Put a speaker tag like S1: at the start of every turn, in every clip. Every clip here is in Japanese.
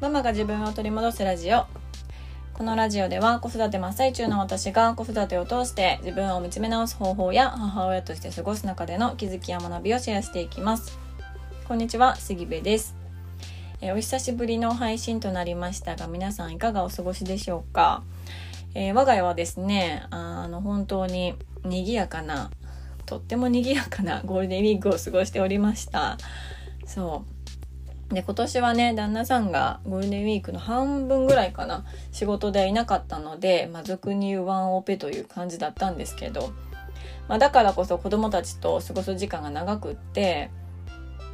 S1: ママが自分を取り戻すラジオ。このラジオでは子育て真っ最中の私が子育てを通して自分を見つめ直す方法や母親として過ごす中での気づきや学びをシェアしていきます。こんにちは杉部です。えお久しぶりの配信となりましたが皆さんいかがお過ごしでしょうか、えー、我が家はですねあの本当に賑やかなとっても賑やかなゴールデンウィークを過ごしておりました。そう。で、今年はね、旦那さんがゴールデンウィークの半分ぐらいかな、仕事でいなかったので、まあ、俗に言うワンオペという感じだったんですけど、まあ、だからこそ子供たちと過ごす時間が長くって、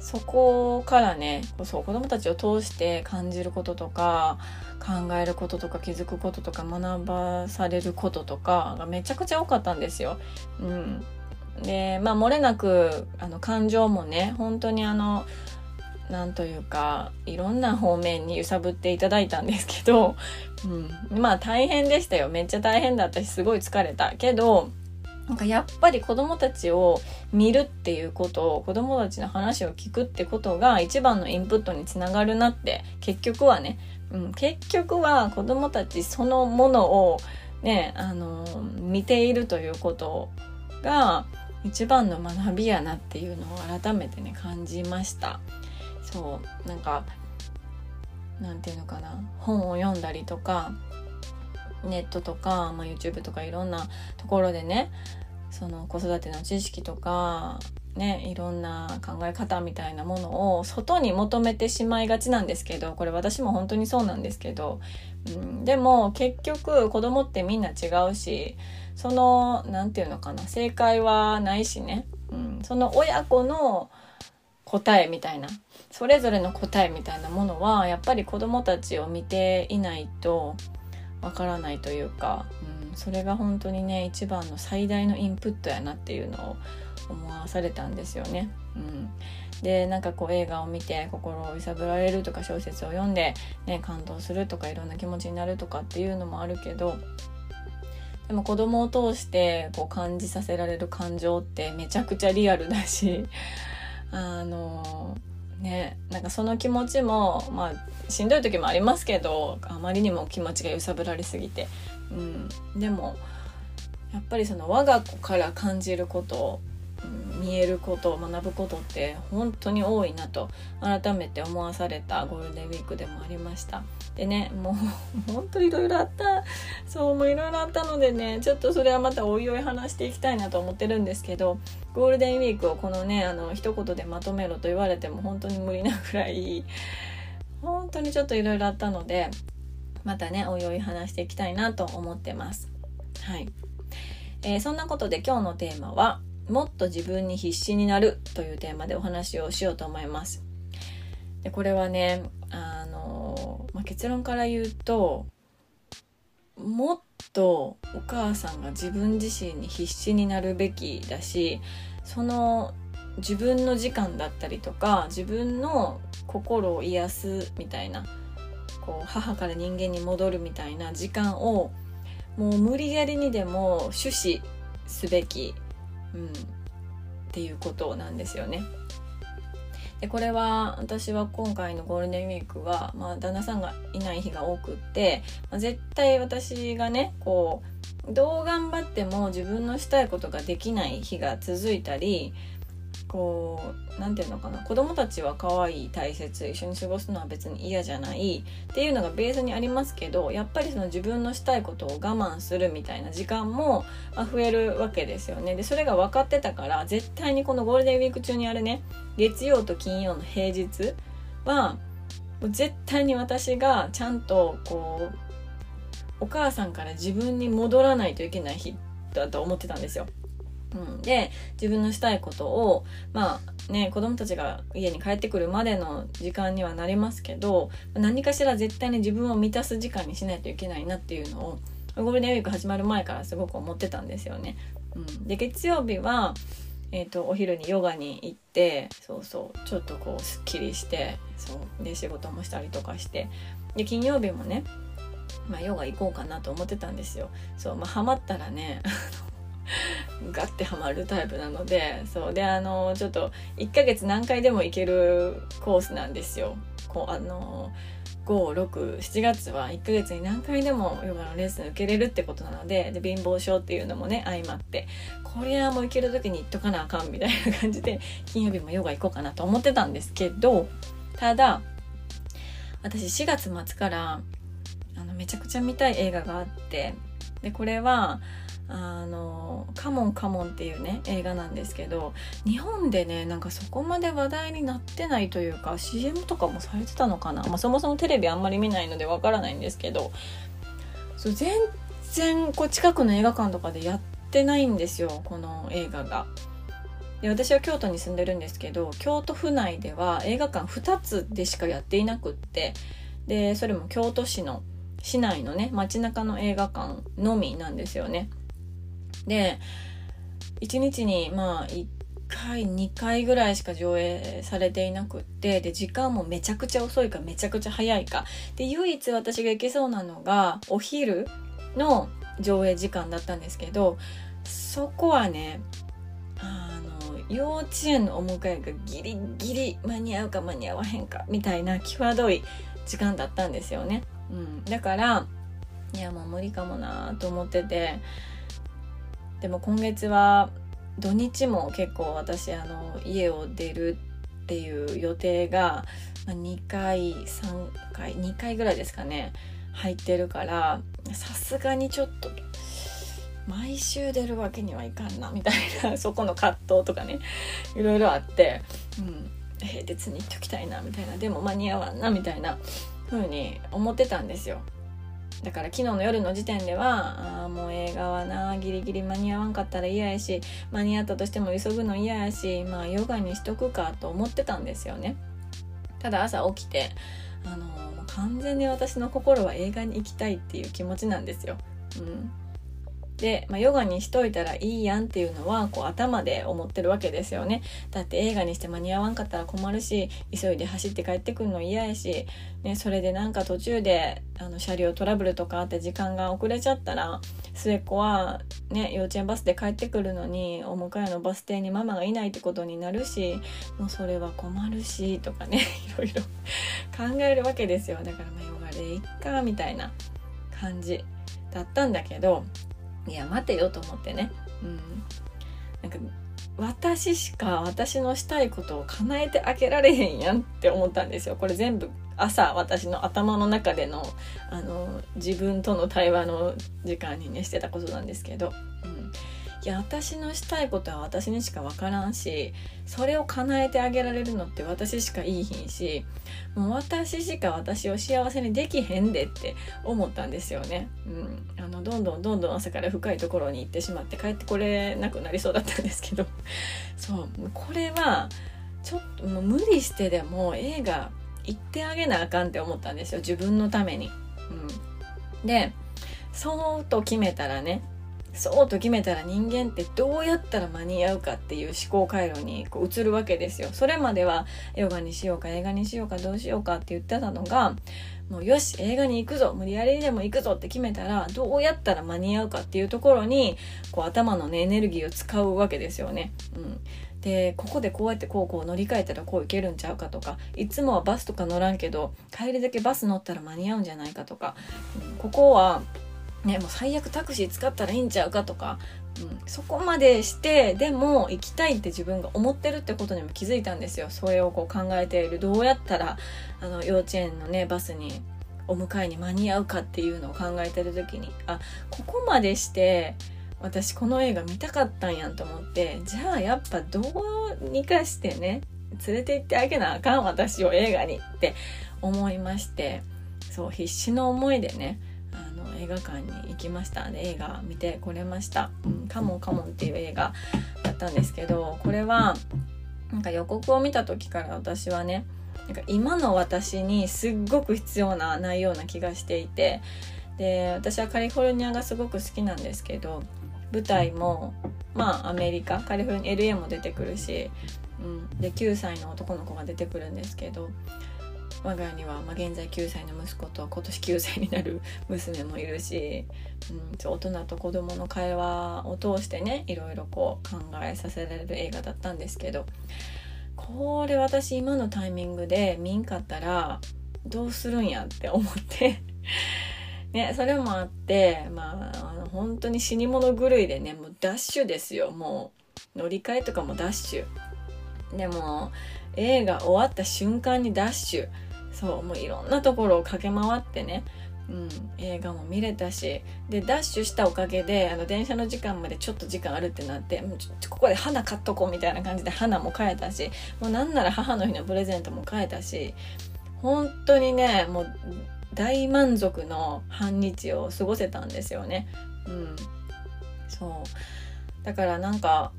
S1: そこからね、そう子供たちを通して感じることとか、考えることとか気づくこととか学ばされることとかがめちゃくちゃ多かったんですよ。うん。で、まあ漏れなく、あの感情もね、本当にあの、なんというかいろんな方面に揺さぶっていただいたんですけど、うん、まあ大変でしたよめっちゃ大変だったしすごい疲れたけどなんかやっぱり子供たちを見るっていうこと子供たちの話を聞くってことが一番のインプットにつながるなって結局はね、うん、結局は子供たちそのものをねあの見ているということが一番の学びやなっていうのを改めてね感じました。そうなんかなんていうのかな本を読んだりとかネットとか、まあ、YouTube とかいろんなところでねその子育ての知識とかねいろんな考え方みたいなものを外に求めてしまいがちなんですけどこれ私も本当にそうなんですけど、うん、でも結局子供ってみんな違うしその何て言うのかな正解はないしね、うん、その親子の答えみたいなそれぞれの答えみたいなものはやっぱり子どもたちを見ていないとわからないというか、うん、それが本当にね一番の最大のインプットやなっていうのを思わされたんですよね。うん、でなんかこう映画を見て心を揺さぶられるとか小説を読んで、ね、感動するとかいろんな気持ちになるとかっていうのもあるけどでも子供を通してこう感じさせられる感情ってめちゃくちゃリアルだしあのねなんかその気持ちもまあしんどい時もありますけどあまりにも気持ちが揺さぶられすぎて、うん、でもやっぱりその我が子から感じること見えること学ぶことって本当に多いなと改めて思わされたゴールデンウィークでもありました。でねもう 本当いろいろあった。そうもういろいろあったのでねちょっとそれはまたおいおい話していきたいなと思ってるんですけどゴールデンウィークをこのねあの一言でまとめろと言われても本当に無理なくらい本当にちょっといろいろあったのでまたねおいおい話していきたいなと思ってます。はい、えー、そんなことで今日のテーマはもっと自分に必死になるというテーマでお話をしようと思います。でこれはねあの、まあ、結論から言うともっとお母さんが自分自身に必死になるべきだしその自分の時間だったりとか自分の心を癒すみたいなこう母から人間に戻るみたいな時間をもう無理やりにでも主視すべきうん、っていうことなんですよね。でこれは私は今回のゴールデンウィークは、まあ、旦那さんがいない日が多くって、まあ、絶対私がねこうどう頑張っても自分のしたいことができない日が続いたりこう何て言うのかな。子供たちは可愛い大切一緒に過ごすのは別に嫌じゃない。っていうのがベースにありますけどやっぱりその自分のしたいことを我慢するみたいな時間も、増えるわけですよね。でそれが分かってたから絶対にこのゴールデンウィーク中にあるね月曜と金曜の平日は絶対に私がちゃんとこうお母さんから自分に戻らないといけない日だと思ってたんですよ。うん、で自分のしたいことをまあね子供たちが家に帰ってくるまでの時間にはなりますけど何かしら絶対に自分を満たす時間にしないといけないなっていうのをゴールデンウィーク始まる前からすごく思ってたんですよね。うん、で月曜日はえーと、お昼にヨガに行ってそうそうちょっとこうすっきりしてそうで仕事もしたりとかして。で金曜日もね、まあ、ヨガ行こうかなと思ってたんですよ。そうまあハマったらねガッてハマるタイプなのでそうであのちょっと1ヶ月何回でも行けるコースなんですよ。こうあの567月は1ヶ月に何回でもヨガのレッスン受けれるってことなのでで貧乏症っていうのもね相まってこれはもう行ける時に行っとかなあかんみたいな感じで金曜日もヨガ行こうかなと思ってたんですけどただ私4月末からあのめちゃくちゃ見たい映画があってでこれはあの「カモンカモン」っていうね映画なんですけど日本でねなんかそこまで話題になってないというか CM とかもされてたのかな、まあ、そもそもテレビあんまり見ないのでわからないんですけどそう全然こう近くの映画館とかでやってないんですよこの映画が。で私は京都に住んでるんですけど京都府内では映画館2つでしかやっていなくってでそれも京都市の市内のね街中の映画館のみなんですよね。で1日にまあ1回2回ぐらいしか上映されていなくってで時間もめちゃくちゃ遅いかめちゃくちゃ早いかで唯一私が行けそうなのがお昼の上映時間だったんですけどそこはねあの幼稚園のお迎えがギリギリ間に合うか間に合わへんかみたいな際どい時間だったんですよね。うん、だからいやもう無理かもなと思っててでも今月は土日も結構私あの家を出るっていう予定が2回3回2回ぐらいですかね入ってるからさすがにちょっと毎週出るわけにはいかんなみたいな そこの葛藤とかねいろいろあって、うん、平日に行っときたいなみたいなでも間に合わんなみたいな風に思ってたんですよ。だから昨日の夜の時点ではあもう映画はなギリギリ間に合わんかったら嫌やし間に合ったとしても急ぐの嫌やしまあヨガにしとくかと思ってたんですよね。ただ朝起きてあの完全に私の心は映画に行きたいっていう気持ちなんですよ、うん、で、まあ、ヨガにしといたらいいやんっていうのはこう頭で思ってるわけですよね。だって映画にして間に合わんかったら困るし急いで走って帰ってくるの嫌やし、ね、それでなんか途中であの車両トラブルとかあって時間が遅れちゃったら末っ子は、ね、幼稚園バスで帰ってくるのにお迎えのバス停にママがいないってことになるしもうそれは困るしとかね いろいろ考えるわけですよ。だからまあヨガでいっかみたいな感じだったんだけどいや待てよと思ってね、うん、なんか私しか私のしたいことを叶えてあげられへんやんって思ったんですよ。これ全部朝私の頭の中でのあの自分との対話の時間にねしてたことなんですけど、うん、いや私のしたいことは私にしか分からんしそれを叶えてあげられるのって私しかいいひんしもう私しか私を幸せにできへんでって思ったんですよね。うん、あのどんどんどんどん朝から深いところに行ってしまって帰ってこれなくなりそうだったんですけど。そう。これはちょっともう無理してでも映画行ってあげなあかんって思ったんですよ。自分のために。うん、でそうと決めたらねそうと決めたら人間ってどうやったら間に合うかっていう思考回路にこう移るわけですよ。それまではヨガにしようか映画にしようかどうしようかって言ってたのがもうよし映画に行くぞ無理やりでも行くぞって決めたらどうやったら間に合うかっていうところにこう頭のねエネルギーを使うわけですよね。うんでここでこうやってこうこう乗り換えたらこういけるんちゃうかとかいつもはバスとか乗らんけど帰りだけバス乗ったら間に合うんじゃないかとか、ここはね、もう最悪タクシー使ったらいいんちゃうかとか、うん、そこまでしてでも行きたいって自分が思ってるってことにも気づいたんですよ。それをこう考えている。どうやったらあの幼稚園のねバスにお迎えに間に合うかっていうのを考えてる時にあここまでして私この映画見たかったんやんと思ってじゃあやっぱどうにかしてね連れて行ってあげなあかん私を映画にって思いましてそう必死の思いでね映画館に行きました。で映画見てこれました「うん、カモンカモン」っていう映画だったんですけどこれはなんか予告を見た時から私はねなんか今の私にすっごく必要な内容な気がしていてで私はカリフォルニアがすごく好きなんですけど舞台もまあアメリカカリフォルニア LA も出てくるし、うん、で9歳の男の子が出てくるんですけど我が家には、まあ、現在9歳の息子と今年9歳になる 娘もいるし、うん、大人と子供の会話を通してねいろいろこう考えさせられる映画だったんですけどこれ私今のタイミングで見んかったらどうするんやって思って ね、それもあって、まあ、あの本当に死に物狂いでね、もうダッシュですよ。もう、乗り換えとかもダッシュ。でも、映画終わった瞬間にダッシュ。そう、もういろんなところを駆け回ってね、うん、映画も見れたしでダッシュしたおかげであの電車の時間までちょっと時間あるってなってもうちょここで花買っとこうみたいな感じで花も買えたしもうなんなら母の日のプレゼントも買えたし本当にねもう大満足の半日を過ごせたんですよね。うん、そうだからなんか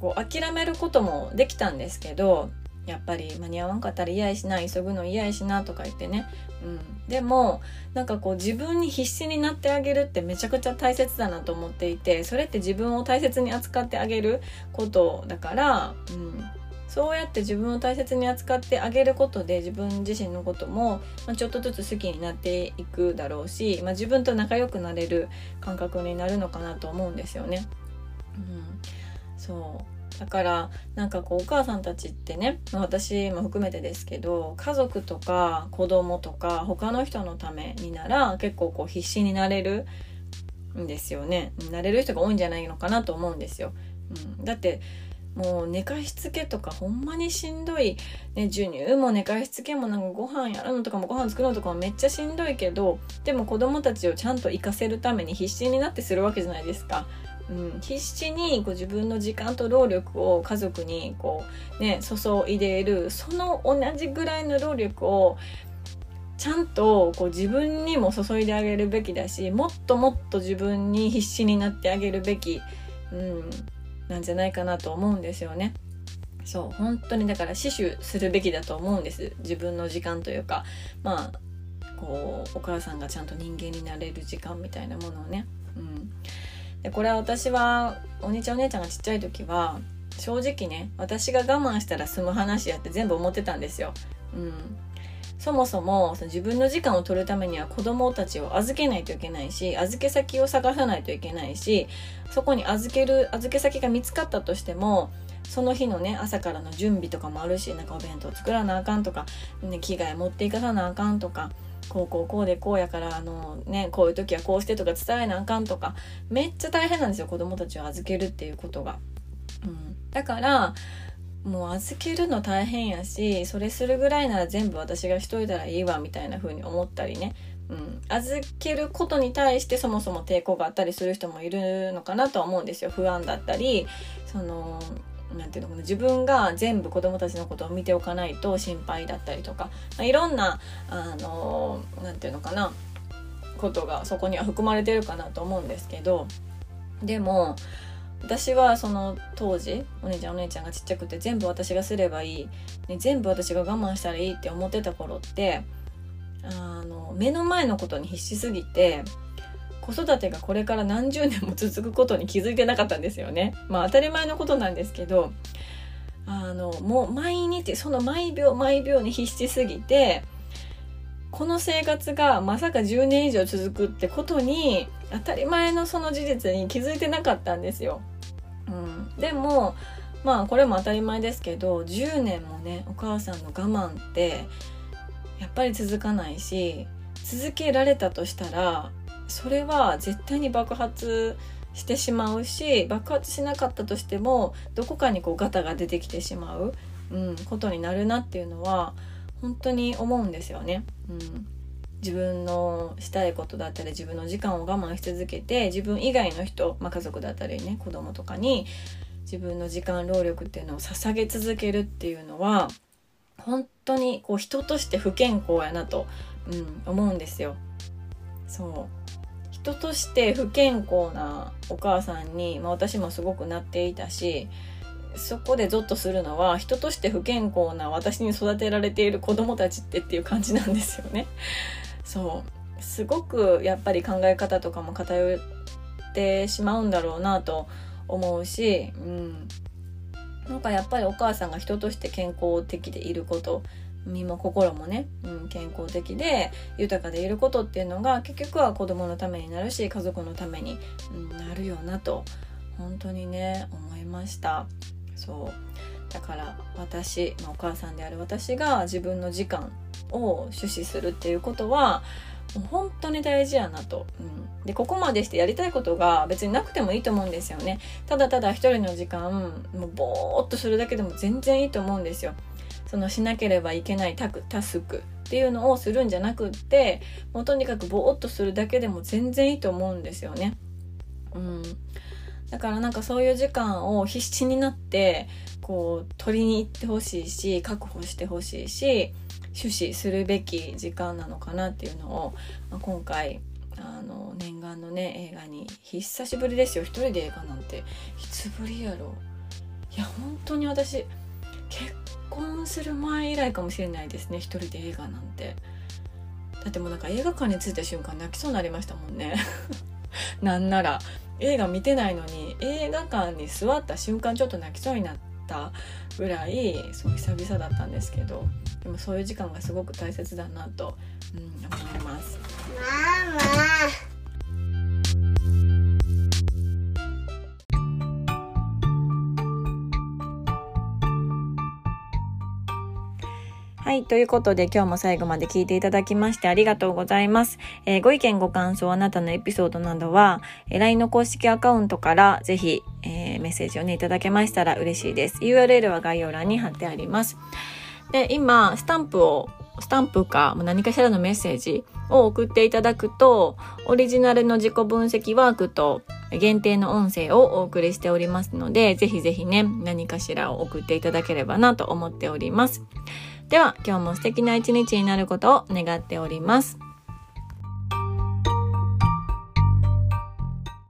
S1: こう諦めることもできたんですけどやっぱり間に合わんかったら嫌やしな急ぐの嫌やしなとか言ってね、うん、でもなんかこう自分に必死になってあげるってめちゃくちゃ大切だなと思っていてそれって自分を大切に扱ってあげることだから、うん、そうやって自分を大切に扱ってあげることで自分自身のことも、ま、ちょっとずつ好きになっていくだろうし、まあ、自分と仲良くなれる感覚になるのかなと思うんですよね。うん、そう。だからなんかこうお母さんたちってね私も含めてですけど家族とか子供とか他の人のためになら結構こう必死になれるんですよねなれる人が多いんじゃないのかなと思うんですよ。うん、だってもう寝かしつけとかほんまにしんどい、ね、授乳も寝かしつけもなんかご飯やるのとかもご飯作るのとかもめっちゃしんどいけどでも子供たちをちゃんと行かせるために必死になってするわけじゃないですか。うん、必死にこう自分の時間と労力を家族にこう、ね、注いでいるその同じぐらいの労力をちゃんとこう自分にも注いであげるべきだしもっともっと自分に必死になってあげるべき、うん、なんじゃないかなと思うんですよね。そう本当にだから死守するべきだと思うんです自分の時間というかまあこうお母さんがちゃんと人間になれる時間みたいなものをね。でこれは私はお兄ちゃんお姉ちゃんがちっちゃい時は正直ね私が我慢したら済む話やって全部思ってたんですよ。うん、そもそもその自分の時間を取るためには子供たちを預けないといけないし預け先を探さないといけないしそこに預ける預け先が見つかったとしてもその日のね朝からの準備とかもあるしなんかお弁当作らなあかんとか、ね、着替え持っていかさなあかんとかこうこうこうでこうやからあのねこういう時はこうしてとか伝えなあかんとかめっちゃ大変なんですよ子供たちを預けるっていうことが。うん、だからもう預けるの大変やしそれするぐらいなら全部私がしといたらいいわみたいな風に思ったりね、うん、預けることに対してそもそも抵抗があったりする人もいるのかなとは思うんですよ。不安だったりそのなんていうのかな自分が全部子供たちのことを見ておかないと心配だったりとか、まあ、いろんなあのなんていうのかなことがそこには含まれてるかなと思うんですけどでも私はその当時お姉ちゃんお姉ちゃんがちっちゃくて全部私がすればいい、ね、全部私が我慢したらいいって思ってた頃ってあの目の前のことに必死すぎて子育てがこれから何十年も続くことに気づいてなかったんですよね。まあ当たり前のことなんですけどあのもう毎日その毎秒毎秒に必死すぎてこの生活がまさか10年以上続くってことに当たり前のその事実に気づいてなかったんですよ。うん、でもまあこれも当たり前ですけど10年もねお母さんの我慢ってやっぱり続かないし続けられたとしたらそれは絶対に爆発してしまうし爆発しなかったとしてもどこかにこうガタが出てきてしまう、うん、ことになるなっていうのは本当に思うんですよね。うん自分のしたいことだったり自分の時間を我慢し続けて自分以外の人、まあ、家族だったりね子供とかに自分の時間労力っていうのを捧げ続けるっていうのは本当にこう人として不健康やなと、うん、思うんですよ。そう人として不健康なお母さんに、まあ、私もすごくなっていたしそこでゾッとするのは人として不健康な私に育てられている子供たちってっていう感じなんですよね。そうすごくやっぱり考え方とかも偏ってしまうんだろうなと思うし、うん、なんかやっぱりお母さんが人として健康的でいること身も心もね、うん、健康的で豊かでいることっていうのが結局は子供のためになるし家族のために、なるよなと本当にね思いました。そう。だから私、まあ、お母さんである私が自分の時間を主視するっていうことはもう本当に大事やなと、うん、でここまでしてやりたいことが別になくてもいいと思うんですよね。ただただ一人の時間もうぼーっとするだけでも全然いいと思うんですよ。そのしなければいけないタクタスクっていうのをするんじゃなくってもうとにかくぼーっとするだけでも全然いいと思うんですよね。うん。だからなんかそういう時間を必死になってこう取りに行ってほしいし確保してほしいし趣旨するべき時間なのかなっていうのを、まあ、今回あの念願のね映画に久しぶりですよ。一人で映画なんて。いつぶりやろいや本当に私結婚する前以来かもしれないですね一人で映画なんて。だってもうなんか映画館に着いた瞬間泣きそうになりましたもんね。なんなら映画見てないのに映画館に座った瞬間ちょっと泣きそうになったぐらいそう久々だったんですけど。でもそういう時間がすごく大切だなと、うん、思います。ママ。はい。ということで今日も最後まで聞いていただきましてありがとうございます。えー、ご意見ご感想、あなたのエピソードなどは、えー、LINE の公式アカウントからぜひ、えー、メッセージをね、いただけましたら嬉しいです。URL は概要欄に貼ってあります。で、今、スタンプを、スタンプか何かしらのメッセージを送っていただくと、オリジナルの自己分析ワークと限定の音声をお送りしておりますので、ぜひぜひね、何かしらを送っていただければなと思っております。では今日も素敵な一日になることを願っております。